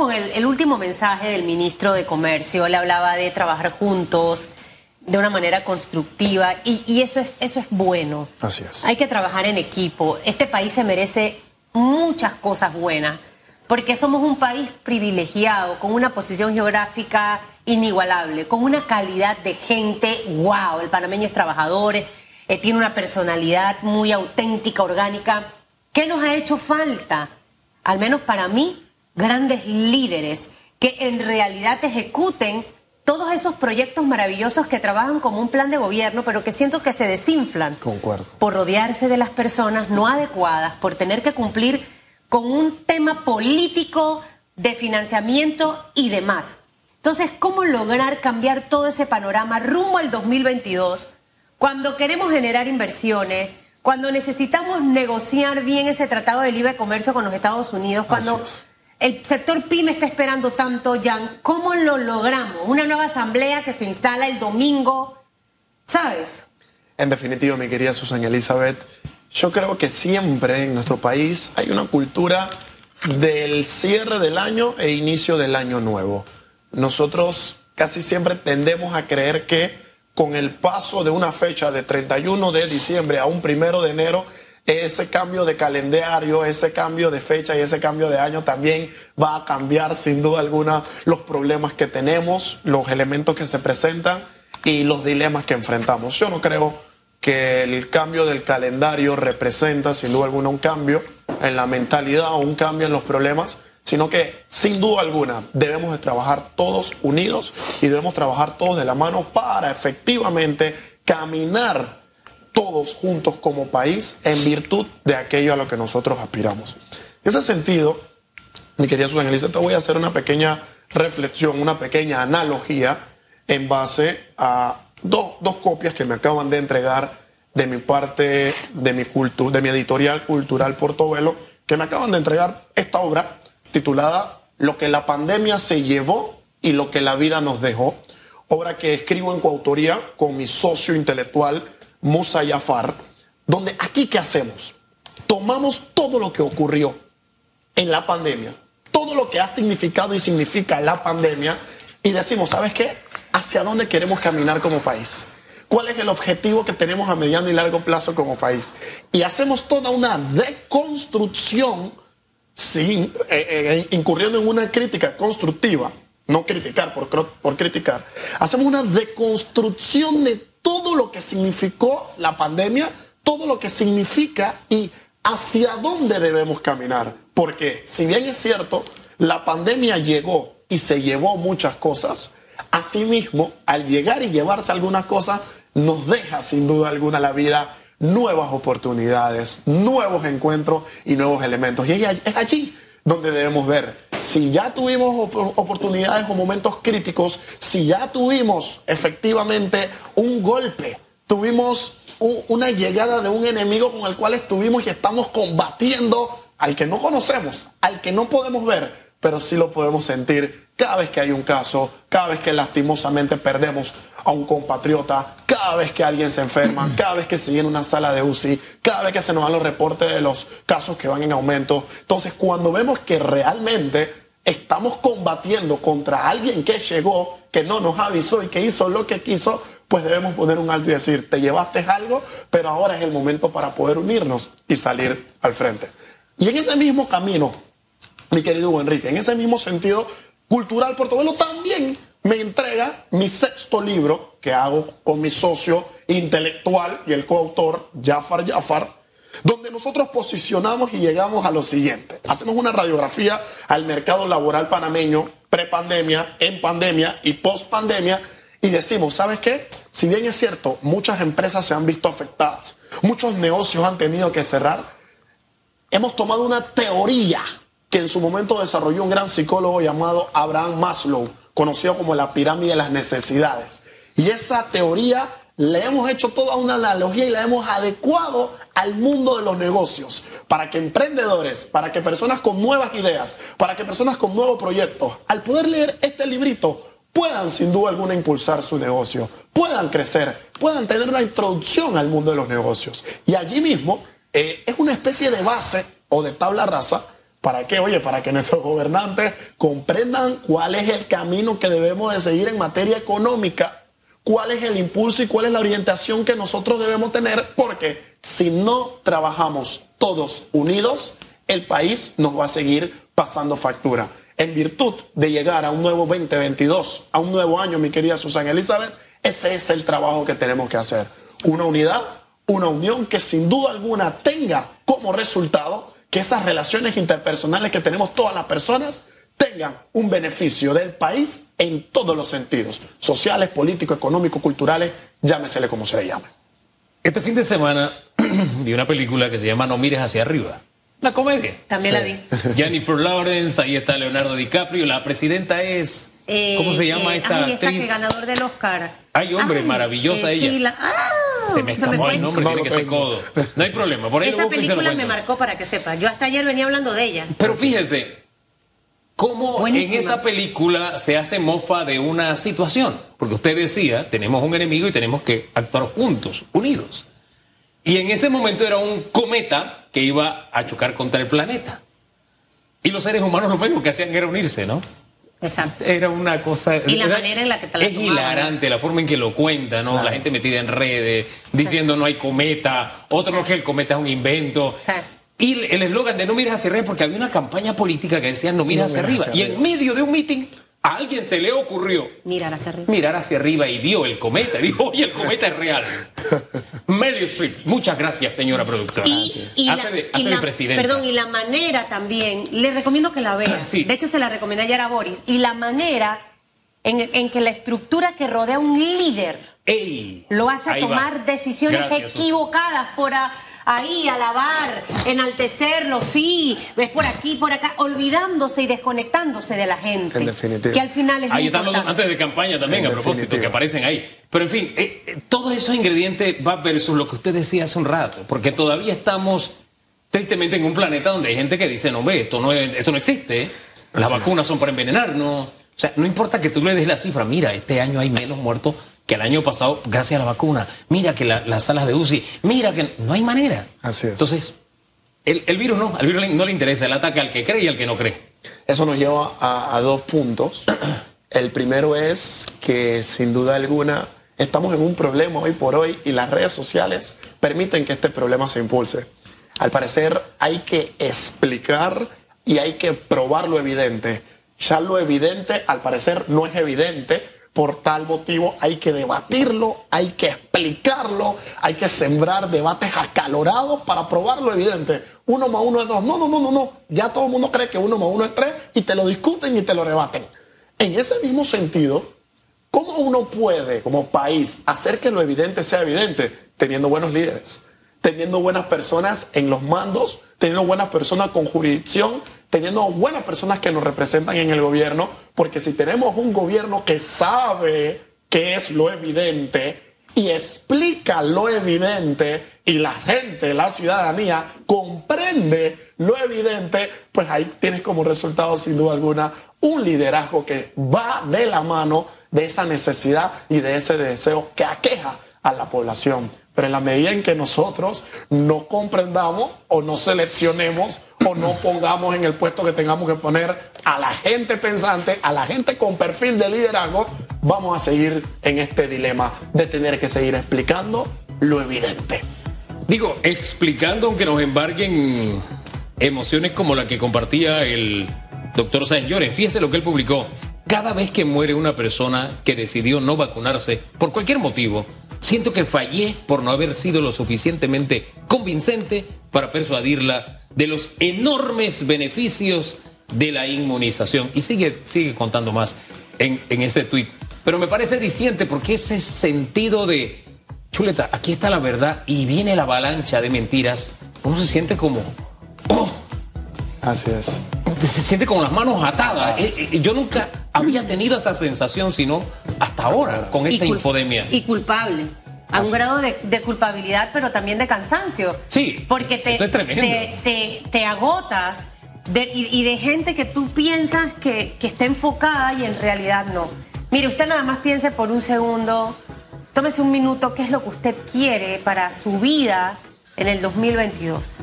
con el, último mensaje del ministro de Comercio. Él hablaba de trabajar juntos de una manera constructiva y, eso, es, eso es bueno. Así es. Hay que trabajar en equipo. Este país se merece muchas cosas buenas porque somos un país privilegiado, con una posición geográfica inigualable, con una calidad de gente, wow, el panameño es trabajador, eh, tiene una personalidad muy auténtica, orgánica. ¿Qué nos ha hecho falta? Al menos para mí, grandes líderes que en realidad ejecuten todos esos proyectos maravillosos que trabajan como un plan de gobierno, pero que siento que se desinflan. Concuerdo. Por rodearse de las personas no adecuadas, por tener que cumplir con un tema político de financiamiento y demás. Entonces, ¿cómo lograr cambiar todo ese panorama rumbo al 2022 cuando queremos generar inversiones, cuando necesitamos negociar bien ese tratado de libre comercio con los Estados Unidos, cuando el sector pyme está esperando tanto, Jan? ¿Cómo lo logramos? Una nueva asamblea que se instala el domingo, ¿sabes? En definitiva, mi querida Susana Elizabeth, yo creo que siempre en nuestro país hay una cultura del cierre del año e inicio del año nuevo. Nosotros casi siempre tendemos a creer que con el paso de una fecha de 31 de diciembre a un primero de enero, ese cambio de calendario, ese cambio de fecha y ese cambio de año también va a cambiar sin duda alguna los problemas que tenemos, los elementos que se presentan y los dilemas que enfrentamos. Yo no creo que el cambio del calendario representa sin duda alguna un cambio en la mentalidad o un cambio en los problemas, sino que sin duda alguna debemos de trabajar todos unidos y debemos trabajar todos de la mano para efectivamente caminar todos juntos como país en virtud de aquello a lo que nosotros aspiramos. En ese sentido, mi querida Susana Elisa, te voy a hacer una pequeña reflexión, una pequeña analogía en base a dos, copias que me acaban de entregar de mi parte, de mi, de mi editorial cultural Portobelo, que me acaban de entregar esta obra titulada Lo que la pandemia se llevó y lo que la vida nos dejó. Obra que escribo en coautoría con mi socio intelectual Musa Yafar, donde aquí qué hacemos? Tomamos todo lo que ocurrió en la pandemia, todo lo que ha significado y significa la pandemia, y decimos, ¿sabes qué? hacia dónde queremos caminar como país. ¿Cuál es el objetivo que tenemos a mediano y largo plazo como país? Y hacemos toda una deconstrucción sin, eh, eh, incurriendo en una crítica constructiva, no criticar por, por criticar. Hacemos una deconstrucción de todo lo que significó la pandemia, todo lo que significa y hacia dónde debemos caminar. Porque si bien es cierto, la pandemia llegó y se llevó muchas cosas, Asimismo, al llegar y llevarse algunas cosas, nos deja sin duda alguna la vida nuevas oportunidades, nuevos encuentros y nuevos elementos. Y es allí donde debemos ver si ya tuvimos oportunidades o momentos críticos, si ya tuvimos efectivamente un golpe, tuvimos una llegada de un enemigo con el cual estuvimos y estamos combatiendo al que no conocemos, al que no podemos ver, pero sí lo podemos sentir cada vez que hay un caso, cada vez que lastimosamente perdemos a un compatriota, cada vez que alguien se enferma, cada vez que se llena una sala de UCI, cada vez que se nos dan los reportes de los casos que van en aumento. Entonces, cuando vemos que realmente estamos combatiendo contra alguien que llegó, que no nos avisó y que hizo lo que quiso, pues debemos poner un alto y decir, te llevaste algo, pero ahora es el momento para poder unirnos y salir al frente. Y en ese mismo camino, mi querido Enrique. En ese mismo sentido, Cultural Portobelo también me entrega mi sexto libro que hago con mi socio intelectual y el coautor Jafar Jafar, donde nosotros posicionamos y llegamos a lo siguiente. Hacemos una radiografía al mercado laboral panameño prepandemia, en pandemia y post-pandemia y decimos, ¿sabes qué? Si bien es cierto, muchas empresas se han visto afectadas, muchos negocios han tenido que cerrar, hemos tomado una teoría que en su momento desarrolló un gran psicólogo llamado Abraham Maslow, conocido como la pirámide de las necesidades. Y esa teoría le hemos hecho toda una analogía y la hemos adecuado al mundo de los negocios, para que emprendedores, para que personas con nuevas ideas, para que personas con nuevos proyectos, al poder leer este librito, puedan sin duda alguna impulsar su negocio, puedan crecer, puedan tener una introducción al mundo de los negocios. Y allí mismo eh, es una especie de base o de tabla rasa ¿Para qué? Oye, para que nuestros gobernantes comprendan cuál es el camino que debemos de seguir en materia económica, cuál es el impulso y cuál es la orientación que nosotros debemos tener, porque si no trabajamos todos unidos, el país nos va a seguir pasando factura. En virtud de llegar a un nuevo 2022, a un nuevo año, mi querida Susana Elizabeth, ese es el trabajo que tenemos que hacer. Una unidad, una unión que sin duda alguna tenga como resultado que esas relaciones interpersonales que tenemos todas las personas tengan un beneficio del país en todos los sentidos, sociales, políticos, económicos, culturales, llámesele como se le llame. Este fin de semana vi una película que se llama No mires hacia arriba. Una comedia. También la vi. Jennifer Lawrence, ahí está Leonardo DiCaprio. La presidenta es. Eh, ¿Cómo se llama eh, esta ay, actriz? que ganador del Oscar. Ay, hombre, Ay, maravillosa eh, ella. sí, la- ¡Ah! Se me escapó el nombre, No tiene que ser codo. No hay problema. Por ahí lo Esa película me marcó para que sepa. Yo hasta ayer venía hablando de ella. Pero fíjese, cómo Buenísima. en esa película se hace mofa de una situación. Porque usted decía, tenemos un enemigo y tenemos que actuar juntos, unidos. Y en ese momento era un cometa que iba a chocar contra el planeta. Y los seres humanos lo mismo que hacían era unirse, ¿no? Exacto. Era una cosa. Y la era- manera en la que te la Es tomaban. hilarante la forma en que lo cuenta, ¿no? La gente metida en redes, diciendo no hay cometa, otro no que el cometa es un invento. Sí. Y el- eslogan de no mires hacia arriba, porque había una campaña política que decía no mires No hacia arriba. hacia y en medio de un meeting, a alguien se le ocurrió Mirar hacia arriba. mirar hacia arriba y vio el cometa. Y dijo, oye, el cometa es real. Meryl Streep, muchas gracias, señora productora. Y, y hace la- de, y hace de la- presidenta. Perdón, y la manera también, le recomiendo que la vea. Sí. De hecho, se la recomendé ayer a Boris. Y la manera en, en que la estructura que rodea a un líder Ey, lo hace va. tomar decisiones Gracias, equivocadas por a- ahí, alabar, enaltecerlo, sí, ves por aquí, por acá, olvidándose y desconectándose de la gente. En definitiva. Que al final es Ahí están los antes de campaña también, En a propósito, definitiva. que aparecen ahí. Pero en fin, eh, eh, todos esos ingredientes va versus lo que usted decía hace un rato, porque todavía estamos tristemente en un planeta donde hay gente que dice, no ve, esto no, es- esto no existe, las Así es. vacunas son para envenenarnos. O sea, no importa que tú le des la cifra, mira, este año hay menos muertos que el año pasado gracias a la vacuna, mira que la- las salas de UCI, mira que no hay manera. Así es. Entonces, el, el virus no, al virus no le interesa, el ataque al que cree y al que no cree. Eso nos lleva a, a dos puntos. El primero es que sin duda alguna estamos en un problema hoy por hoy y las redes sociales permiten que este problema se impulse. Al parecer hay que explicar y hay que probar lo evidente. Ya lo evidente al parecer no es evidente. Por tal motivo hay que debatirlo, hay que explicarlo, hay que sembrar debates acalorados para probar lo evidente. Uno más uno es dos. No, no, no, no, no. Ya todo el mundo cree que uno más uno es tres y te lo discuten y te lo rebaten. En ese mismo sentido, ¿cómo uno puede, como país, hacer que lo evidente sea evidente? Teniendo buenos líderes, teniendo buenas personas en los mandos, teniendo buenas personas con jurisdicción, teniendo buenas personas que nos representan en el gobierno, porque si tenemos un gobierno que sabe qué es lo evidente y explica lo evidente y la gente, la ciudadanía, comprende lo evidente, pues ahí tienes como resultado sin duda alguna un liderazgo que va de la mano de esa necesidad y de ese deseo que aqueja a la población. Pero en la medida en que nosotros no comprendamos o no seleccionemos o no pongamos en el puesto que tengamos que poner a la gente pensante, a la gente con perfil de liderazgo, vamos a seguir en este dilema de tener que seguir explicando lo evidente. Digo, explicando, aunque nos embarguen emociones como la que compartía el doctor Lloren. Fíjese lo que él publicó. Cada vez que muere una persona que decidió no vacunarse por cualquier motivo, siento que fallé por no haber sido lo suficientemente convincente para persuadirla de los enormes beneficios de la inmunización. Y sigue, sigue contando más en, en ese tuit. Pero me parece diciente porque ese sentido de, chuleta, aquí está la verdad y viene la avalancha de mentiras, uno se siente como, oh, Así es. se siente con las manos atadas. Eh, eh, Yo nunca había tenido esa sensación, sino hasta ahora, con esta infodemia. Y culpable. A un grado de, de culpabilidad, pero también de cansancio. Sí, Porque te, esto es tremendo. te, te- te agotas de- y, y de gente que tú piensas que, que está enfocada y en realidad no. Mire, usted nada más piense por un segundo, tómese un minuto, qué es lo que usted quiere para su vida en el 2022.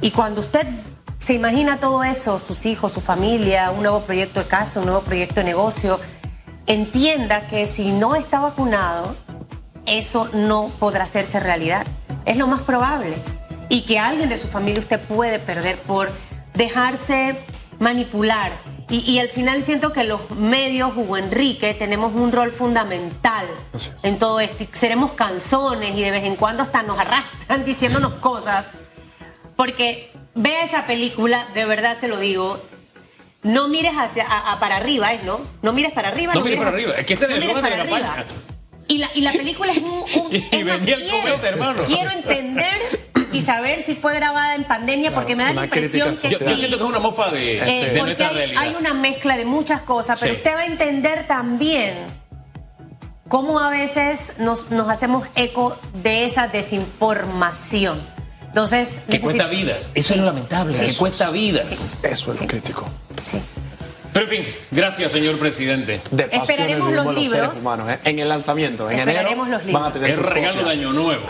Y cuando usted se imagina todo eso, sus hijos, su familia, un nuevo proyecto de casa, un nuevo proyecto de negocio, entienda que si no está vacunado, eso no podrá hacerse realidad. Es lo más probable. Y que alguien de su familia usted puede perder por dejarse manipular. Y, y al final siento que los medios, Hugo Enrique, tenemos un rol fundamental en todo esto. Y seremos canzones y de vez en cuando hasta nos arrastran diciéndonos cosas. Porque vea esa película, de verdad se lo digo. No mires hacia a- a para arriba, ¿eh? ¿no? No mires para arriba. No mires para hacia- arriba, es que ese no es el mires eslogan de para la arriba. campaña. Y la, y la película es un... un- Y es más, el cometa, hermano. Quiero entender y saber si fue grabada en pandemia, porque me da la impresión que Yo, social. yo sí. siento que es una mofa de, Eh, de nuestra hay, realidad. hay una mezcla de muchas cosas, pero Sí. usted va a entender también cómo a veces nos, nos hacemos eco de esa desinformación. Entonces, Que cuesta vidas. Eso es lo lamentable, Sí. que cuesta vidas. Eso es Sí. lo crítico. Sí. Pero en fin, gracias, señor presidente. De pasión el Esperaremos los de los libros. seres humanos. ¿eh? En el lanzamiento, en enero, Esperaremos los van libros. a tener sus regalo de. Año Nuevo.